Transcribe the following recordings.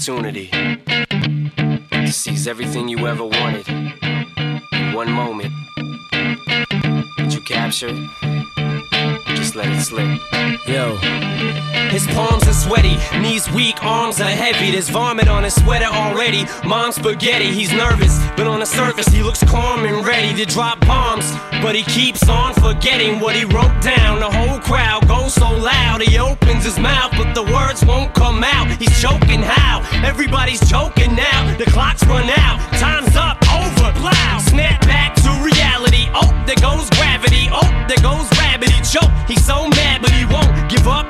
opportunity to seize everything you ever wanted in one moment that you captured. Just let it slip. Yo. His palms are sweaty, knees weak, arms are heavy, there's vomit on his sweater already. Mom's spaghetti, he's nervous, but on the surface he looks calm and ready to drop bombs. But he keeps on forgetting what he wrote down. The whole crowd goes so loud, he opens his mouth, but the words won't come out. He's choking how? Everybody's choking now. The clock's run out, time's up, over, loud. Snap back to reality. Oh, there goes gravity. Oh, there goes gravity. Choke. He's so mad, but he won't give up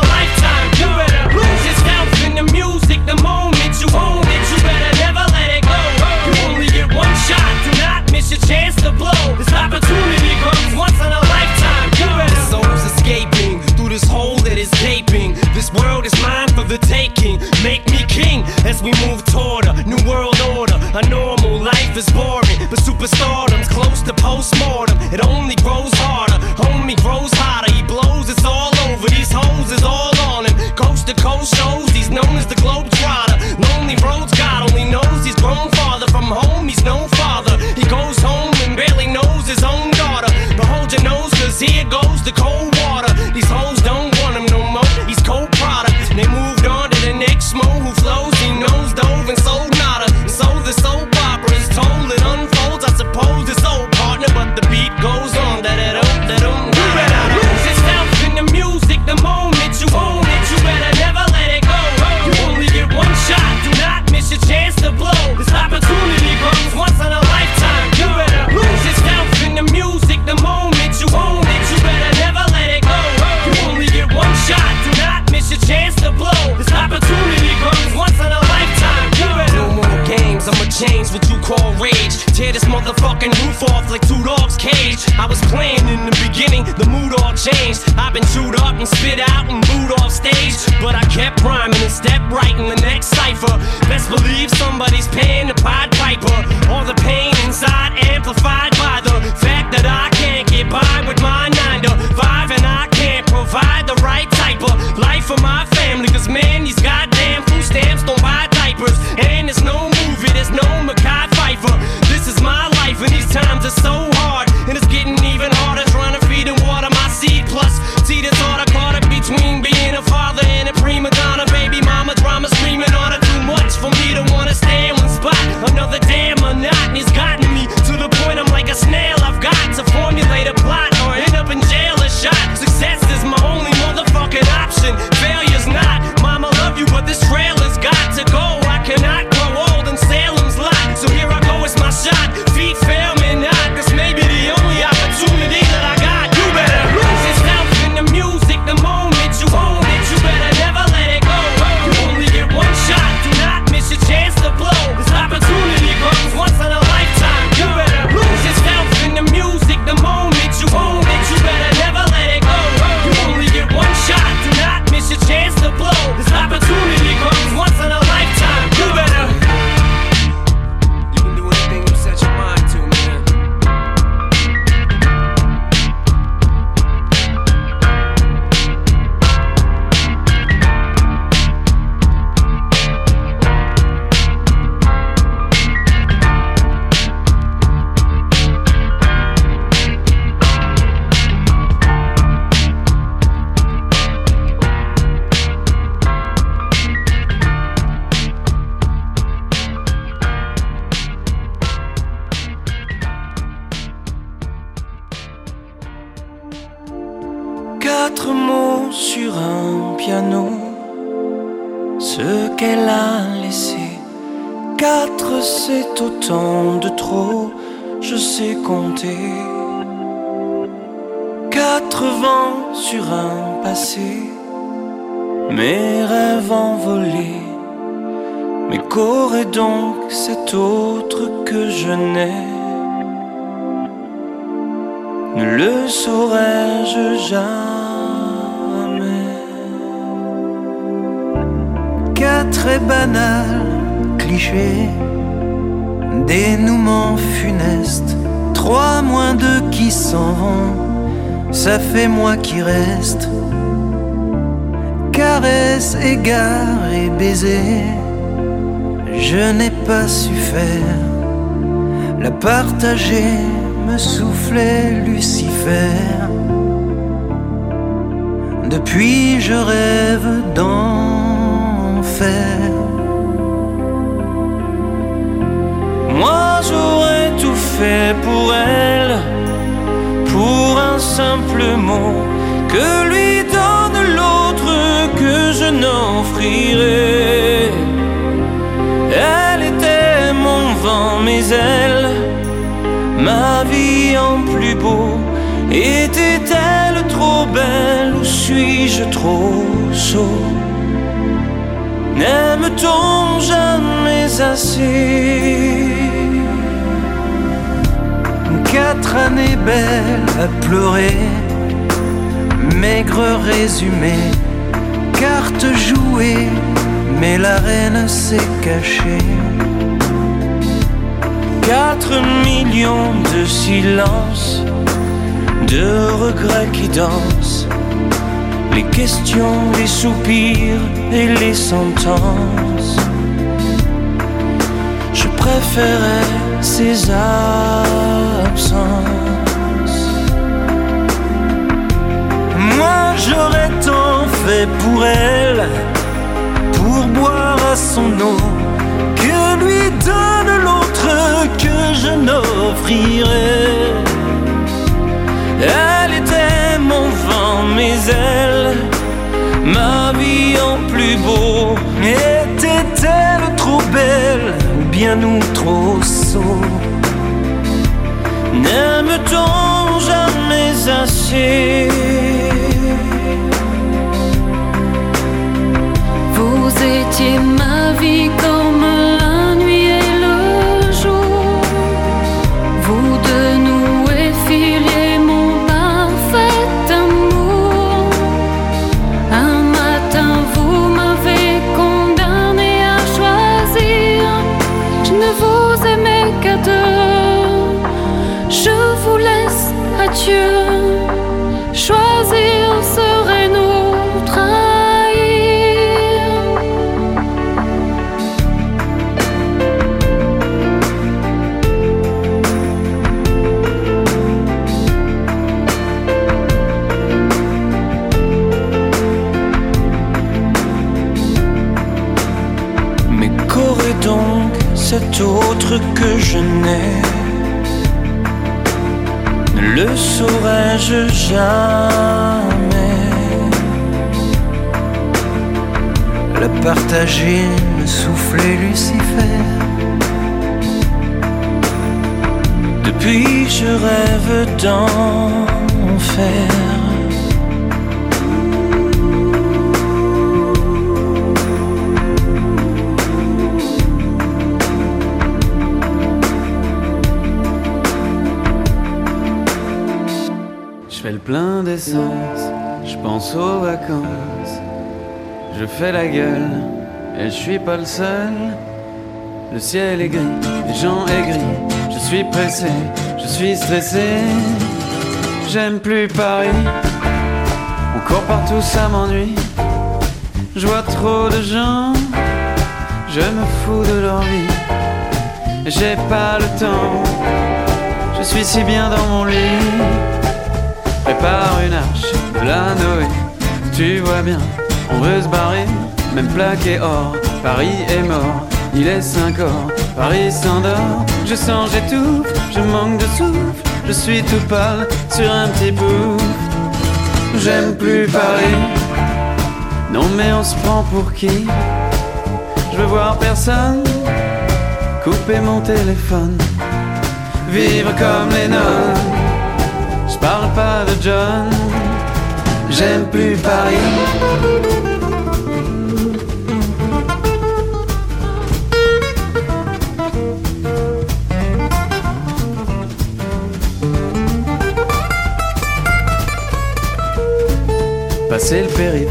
just so hard. crevant sur un passé, mes rêves envolés. Mais qu'aurait donc cet autre que je n'ai? Ne le saurais-je jamais? Quatre et banal cliché, dénouement funeste, trois moins deux qui s'en vont. Ça fait moi qui reste Caresse, égard et baiser je n'ai pas su faire. La partager me soufflait Lucifer. Depuis je rêve d'enfer. Moi j'aurais tout fait pour elle, pour un simple mot que lui donne l'autre que je n'offrirai. Elle était mon vent, mais elle, ma vie en plus beau. Était-elle trop belle ou suis-je trop sot? N'aime-t-on jamais assez Quatre années belles à pleurer, maigre résumé, carte jouée mais la reine s'est cachée. Quatre millions de silences, de regrets qui dansent, les questions, les soupirs et les sentences. Je préférais ces absences. Moi j'aurais tant fait pour elle pour boire à son eau, que lui donne l'autre que je n'offrirai. Elle était mon vent, mais elle, ma vie en plus beau, était-elle trop belle? Bien nous trop sot N'aime-t-on jamais assez? Vous étiez ma vie que je n'ai Ne le saurais-je jamais. La partager, me souffler Lucifer. Depuis je rêve d'enfer plein d'essence, je pense aux vacances. Je fais la gueule, et je suis pas le seul. Le ciel est gris, les gens aigris. Je suis pressé, je suis stressé. J'aime plus Paris. On court partout, ça m'ennuie. Je vois trop de gens, je me fous de leur vie. J'ai pas le temps, je suis si bien dans mon lit. Prépare une arche de la Noé. Tu vois bien, on veut se barrer, même plaqué or. Paris est mort, il est 5 heures. Paris s'endort, je sens, j'étouffe, je manque de souffle. Je suis tout pâle sur un petit bout. J'aime plus Paris. Non, mais on se prend pour qui? Je veux voir personne. Couper mon téléphone. Vivre comme les nonnes parle pas de John, j'aime plus Paris. Passer le périph,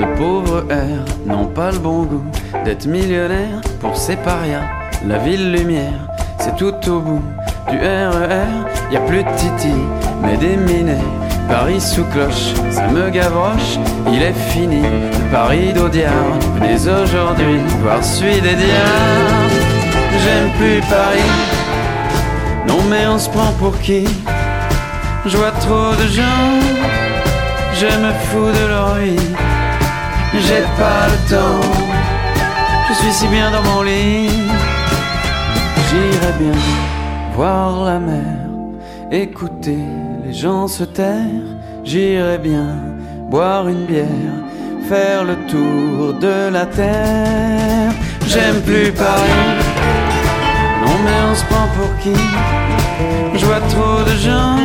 de pauvres airs, n'ont pas le bon goût d'être millionnaire pour ses parias. La ville lumière, c'est tout au bout du RER y a plus de Titi, mais des minets. Paris sous cloche, ça me gavroche. Il est fini, le Paris d'Audiard. Venez aujourd'hui voir celui des diables. J'aime plus Paris. Non mais on se prend pour qui? Je vois trop de gens. Je me fous de leur vie. J'ai pas le temps. Je suis si bien dans mon lit. J'irai bien voir la mer, écouter les gens se taire. J'irai bien boire une bière, faire le tour de la terre. J'aime plus Paris. Non mais on se prend pour qui? Je vois trop de gens.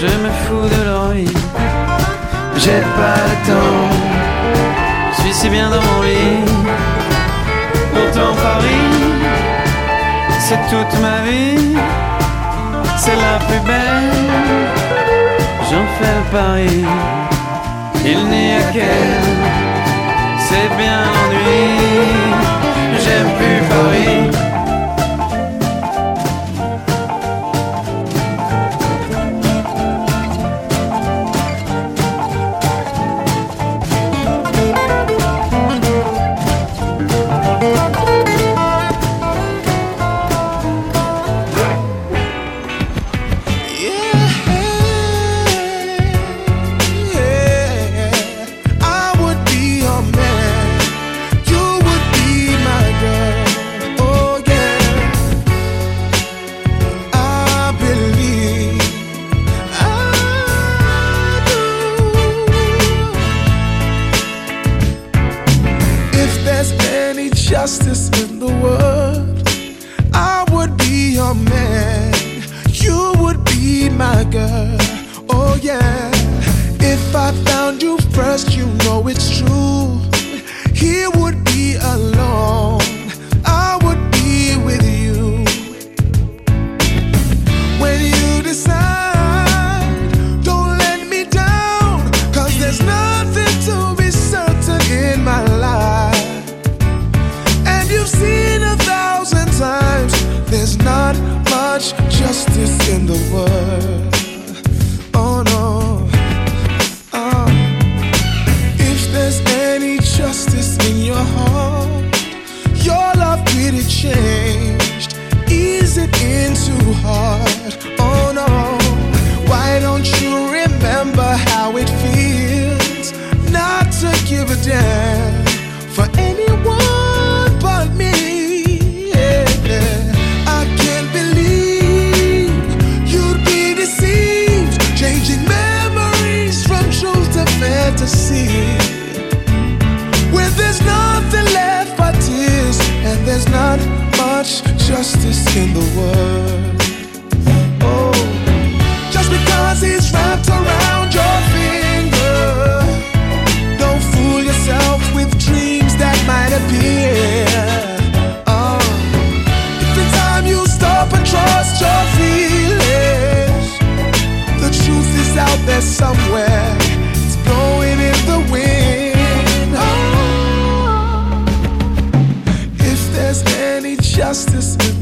Je me fous de leur vie. J'ai pas le temps. Je suis si bien dans mon lit. Pourtant Paris, c'est toute ma vie. C'est la plus belle. J'en fais le pari. Il n'y a qu'elle. C'est bien l'ennui. J'aime plus Paris. justice. justice.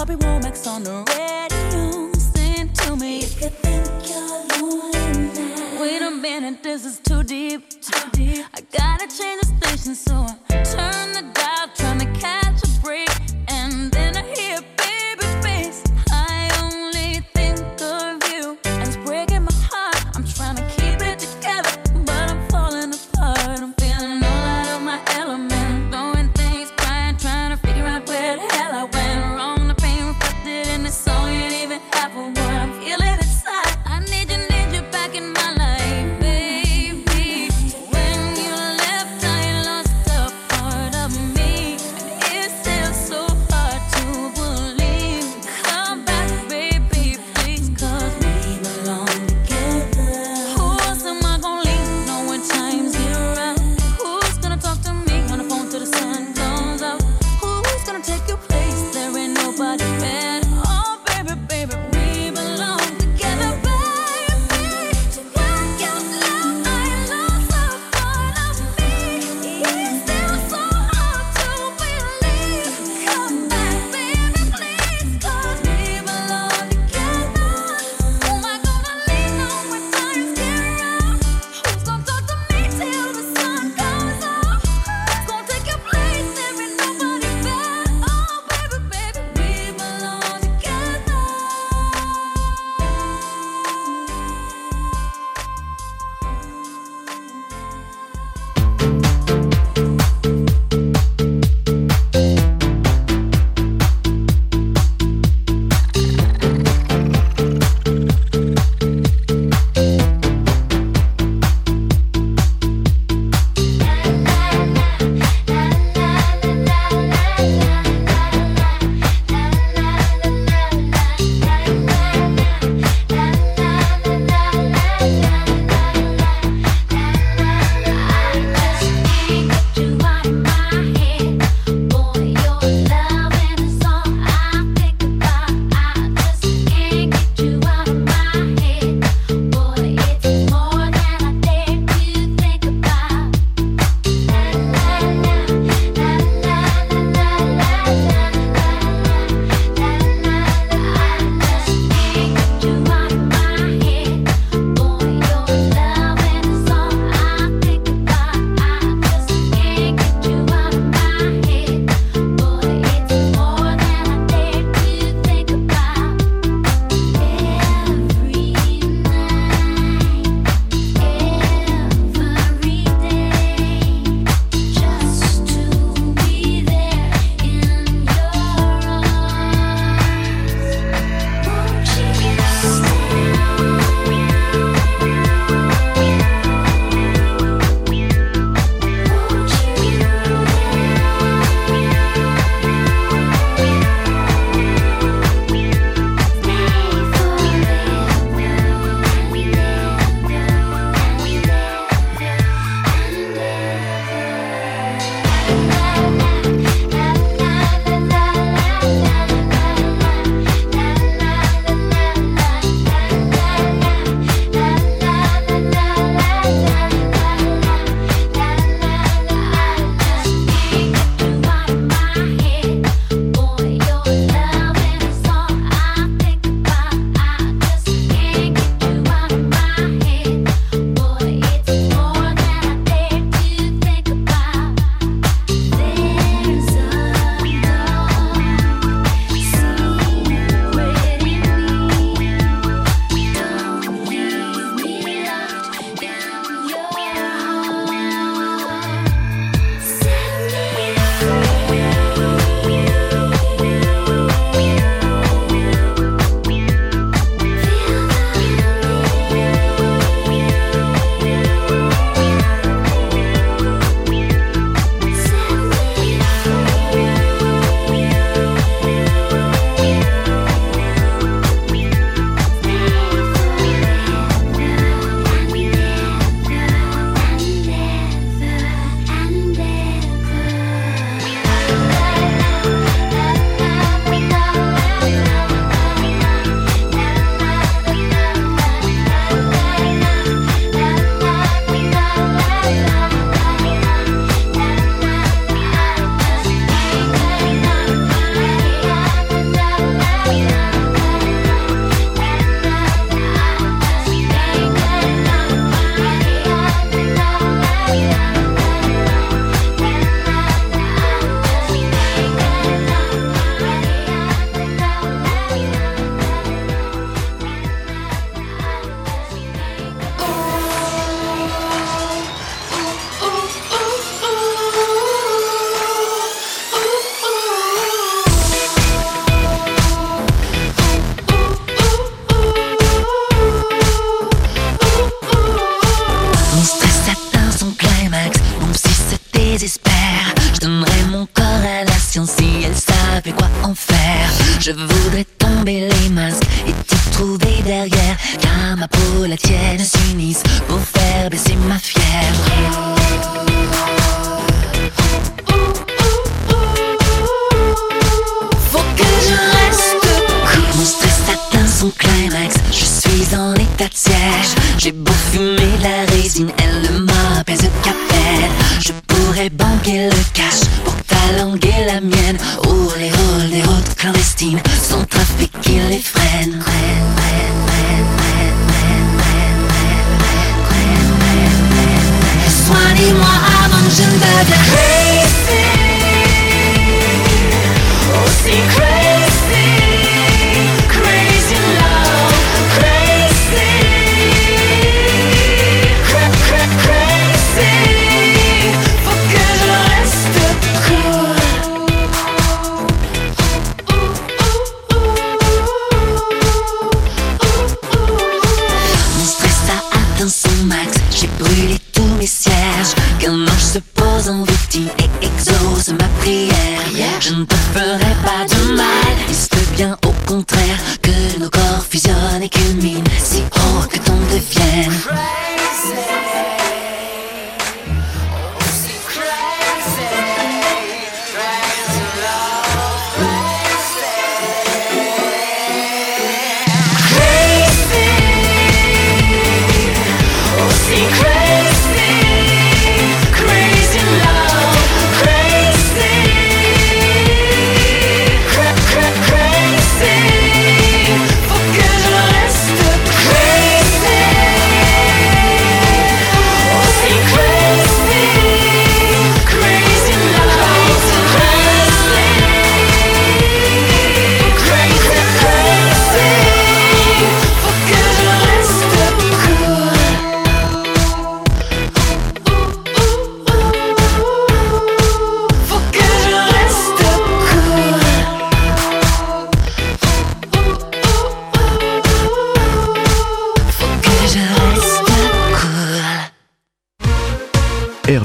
Bobby Womack's on the radio. Send to me if you think you're lonely now. Wait a minute, this is too deep. Too deep. I gotta change the station, so I turn the dial, trying to catch a break.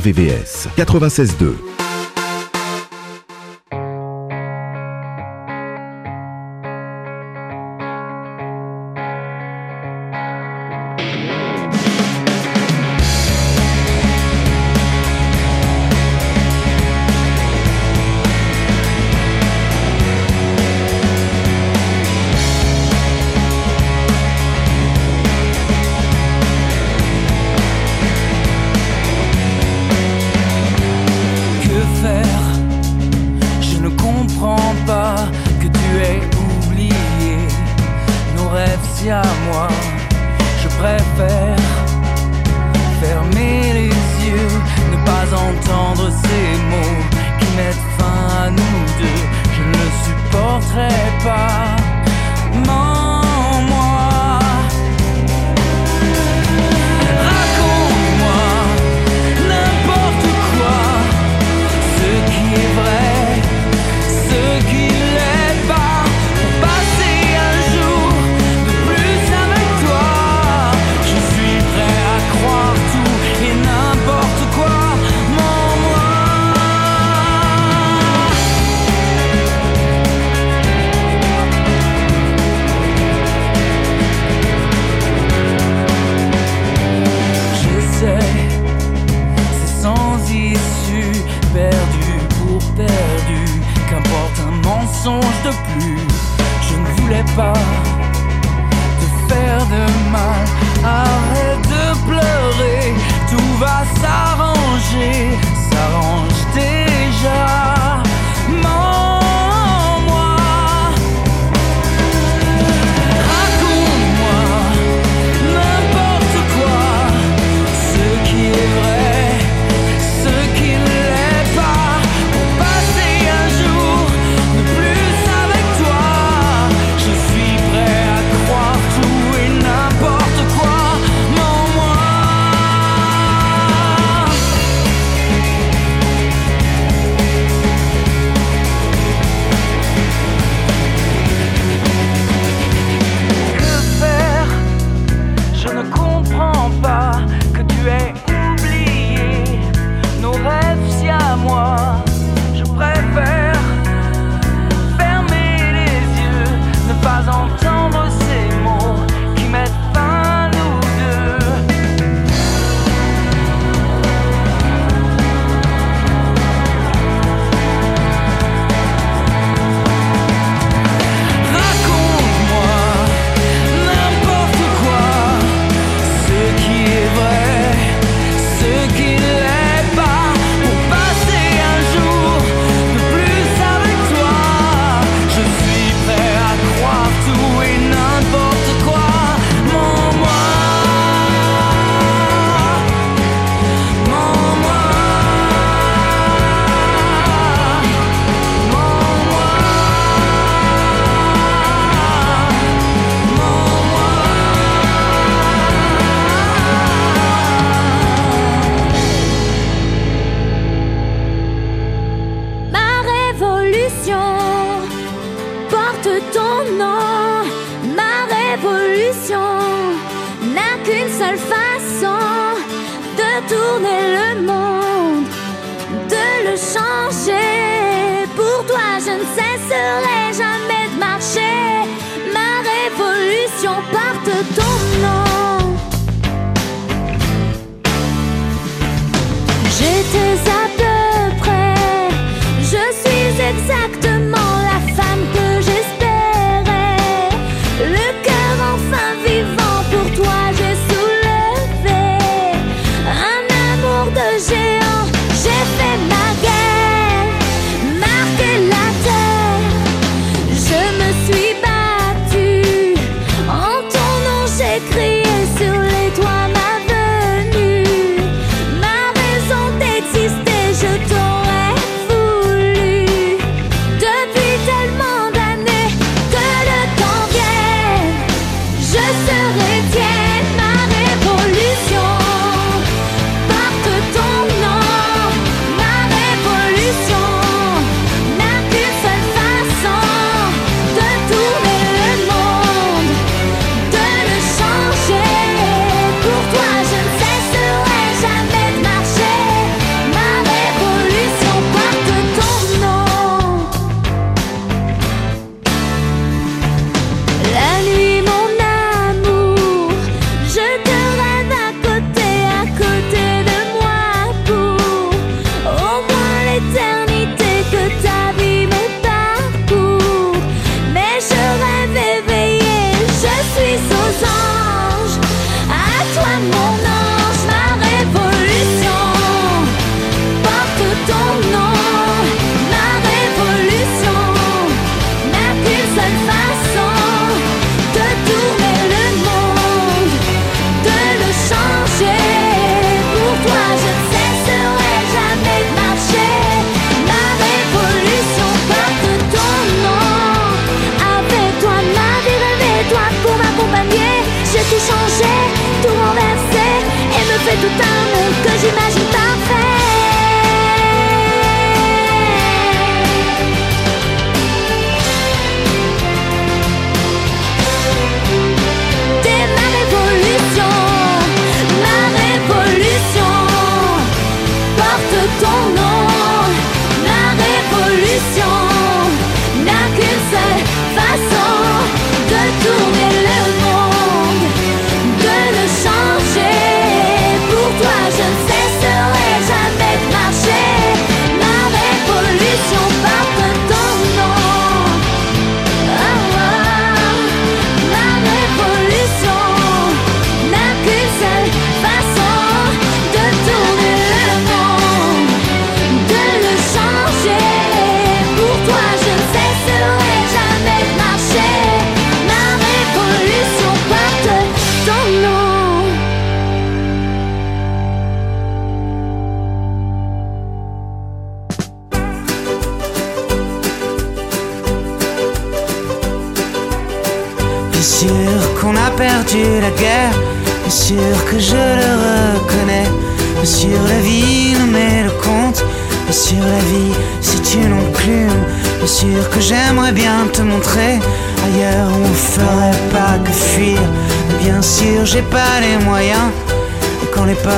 RVVS 96.2.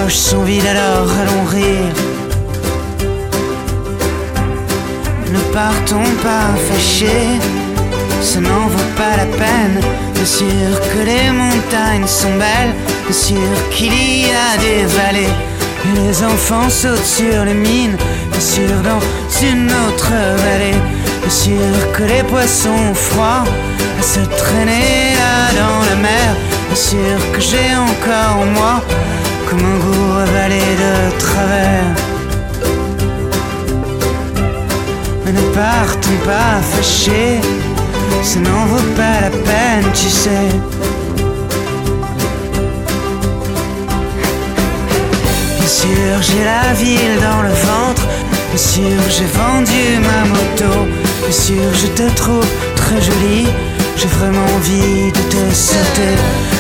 poches sont vides, alors allons rire. Ne partons pas fâchés, ça n'en vaut pas la peine. Bien sûr que les montagnes sont belles, bien sûr qu'il y a des vallées. Et les enfants sautent sur les mines, bien sûr dans une autre vallée. Bien sûr que les poissons ont froid à se traîner là dans la mer. Bien sûr que j'ai encore en moi que mon goût avalait de travers. Mais ne partons pas fâchés, ça n'en vaut pas la peine, tu sais. Bien sûr, j'ai la ville dans le ventre. Bien sûr, j'ai vendu ma moto. Bien sûr, je te trouve très jolie. J'ai vraiment envie de te sauter.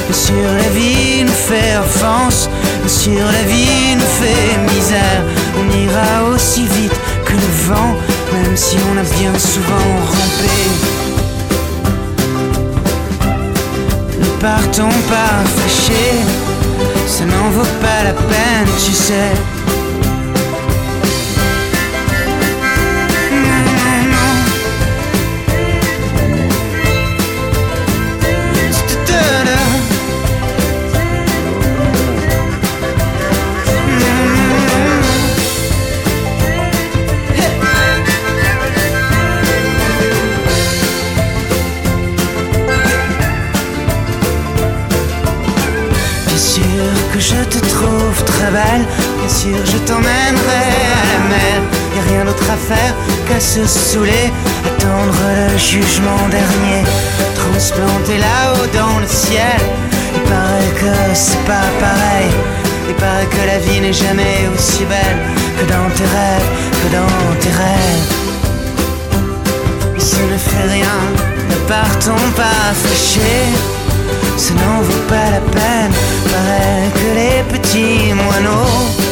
Bien sûr, la vie nous fait offense sur la vie nous fait misère. On ira aussi vite que le vent, même si on a bien souvent rampé. Ne partons pas fâchés, ça n'en vaut pas la peine, tu sais. Se saouler, attendre le jugement dernier, transplanter là-haut dans le ciel. Il paraît que c'est pas pareil, il paraît que la vie n'est jamais aussi belle que dans tes rêves, que dans tes rêves. Mais ça ne fait rien, ne partons pas fâchés ça n'en vaut pas la peine. Paraît que les petits moineaux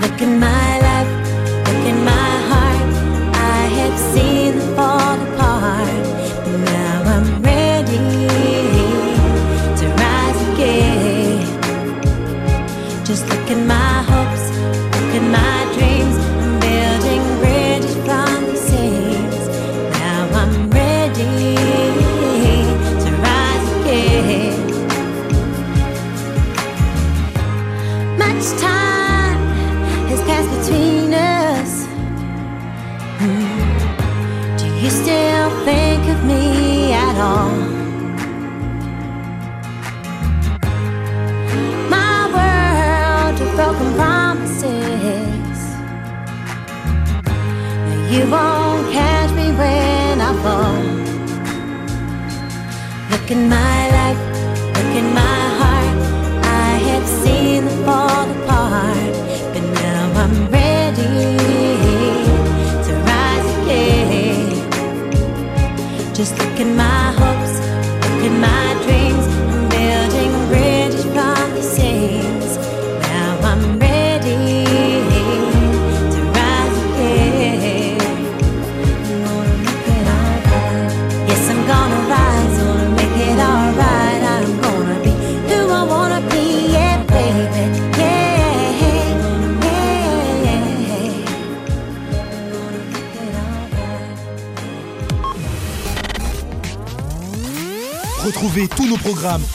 Look in my life.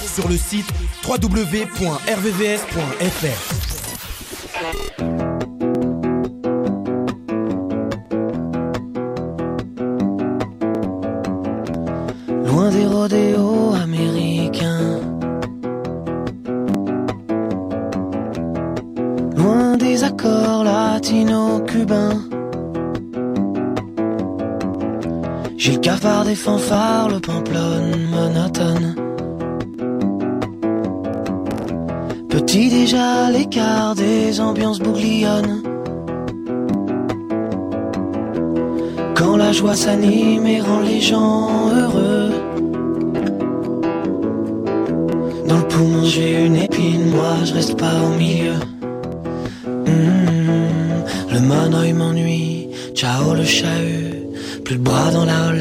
sur le site www.rvvs.fr. Loin des rodéos américains, loin des accords latino-cubains. J'ai le cafard des fanfares, le pamplonne monotone. Petit déjà l'écart des ambiances bouglionnent. Quand la joie s'anime et rend les gens heureux. Dans le poumon j'ai une épine, moi je reste pas au milieu. Mmh, le monoeil m'ennuie, ciao le chahut, plus de bras dans la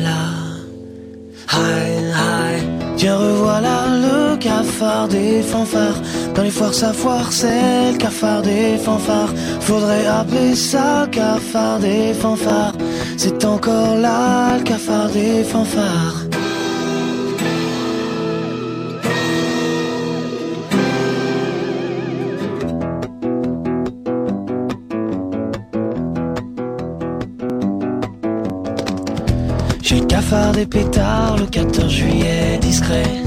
Dans les foires, sa foire, c'est le cafard des fanfares. Faudrait appeler ça cafard des fanfares. C'est encore là le cafard des fanfares. J'ai le cafard des pétards le 14 juillet discret.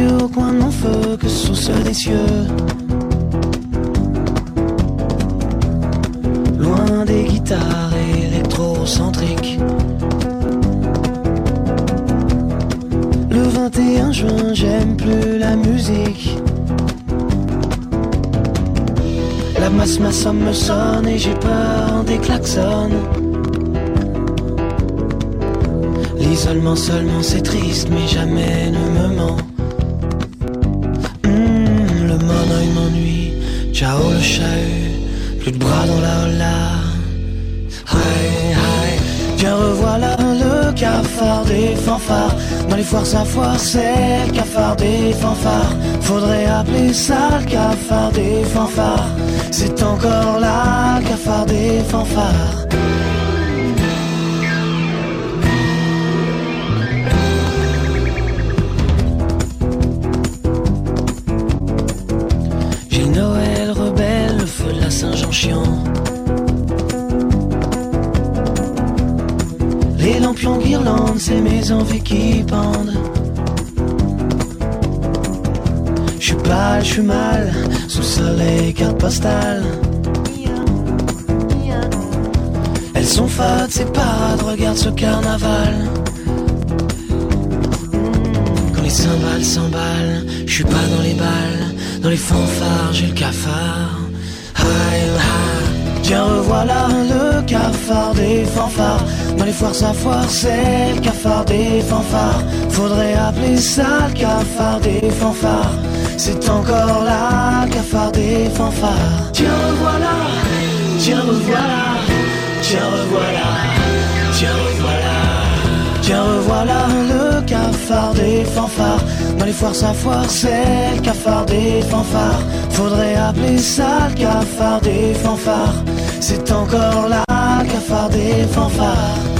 Au coin de mon feu que sous ceux des cieux. Loin des guitares électrocentriques. Le 21 juin, j'aime plus la musique. La masse, ma somme me sonne et j'ai peur des klaxons. L'isolement seulement c'est triste, mais jamais ne me ment. M'ennuie, ciao le chahut, plus de bras dans la holla. Hi, hi, tiens revoilà le cafard des fanfares. Dans les foires, sa foire, c'est le cafard des fanfares. Faudrait appeler ça le cafard des fanfares. C'est encore là, le cafard des fanfares. Les lampions guirlandes, c'est mes envies qui pendent. Je suis pâle, je suis mal, sous soleil, carte postale. Elles sont fades, ces parades, regarde ce carnaval. Quand les cymbales s'emballent, je suis pas dans les balles, dans les fanfares, j'ai le cafard. Tiens revoilà le cafard des fanfares. Dans les foires, sa foire, c'est le cafard des fanfares. Faudrait appeler ça le cafard des fanfares. C'est encore là, cafard des fanfares. Tiens revoilà, tiens revoilà, tiens revoilà, tiens revoilà. Tiens revoilà le cafard des fanfares Dans les foires sa foire c'est le cafard des fanfares Faudrait appeler ça le cafard des fanfares C'est encore là cafard des fanfares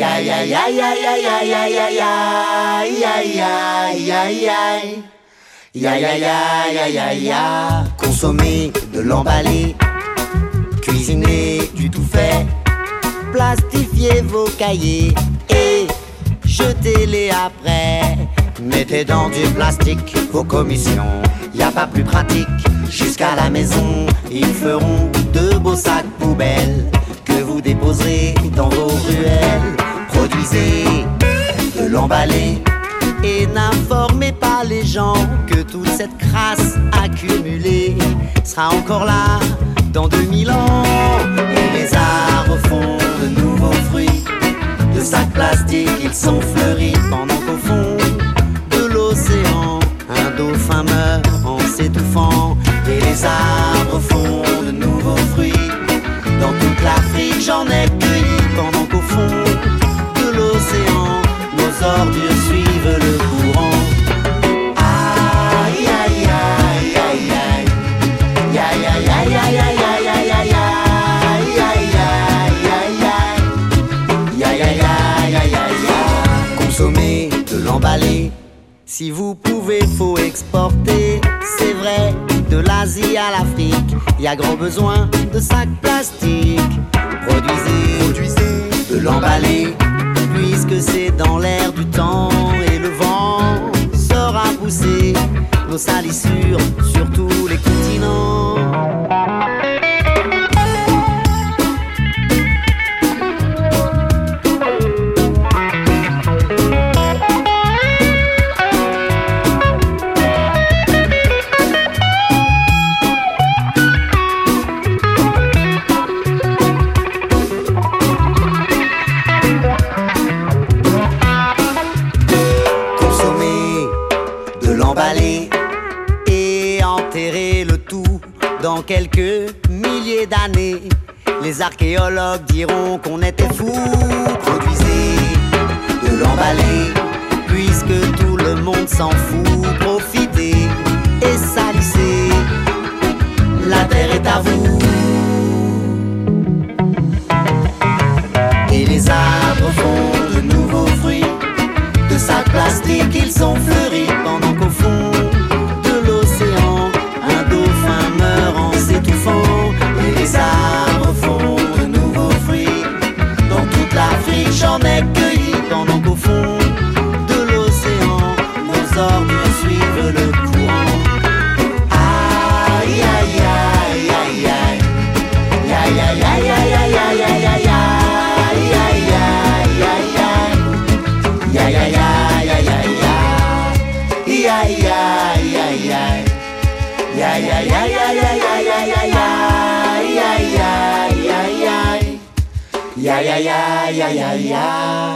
Ya ya ya ya ya ya ya ya ya ya ya ya ya ya ya ya ya consommer de l'emballer cuisiner du tout fait plastifier vos cahiers et jetez-les après mettez dans du plastique vos commissions y a pas plus pratique jusqu'à la maison ils feront de beaux sacs poubelles que vous déposerez dans vos ruelles produisez de l'emballer et n'informez pas les gens que toute cette crasse accumulée sera encore là dans 2000 ans. Et les arbres font de nouveaux fruits, de sacs plastiques ils sont fleuris pendant qu'au fond de l'océan, un dauphin meurt en s'étouffant. Et les arbres font de nouveaux fruits, dans toute l'Afrique j'en ai cueilli pendant qu'au fond ordures suivent le courant. Aïe aïe aïe aïe aïe aïe aïe aïe aïe aïe Si vous pouvez, faut exporter. C'est vrai, de l'Asie à l'Afrique, y a grand besoin de sacs plastiques. Produisez, produisez, de l'emballer. Nos salissures sur tous les continents. Archéologues diront qu'on était fous. Produisez de l'emballer, puisque tout le monde s'en fout. Profitez et salissez, la terre est à vous. Et les arbres font de nouveaux fruits de sacs plastiques, ils sont fleuris ay, ay, ay. ay.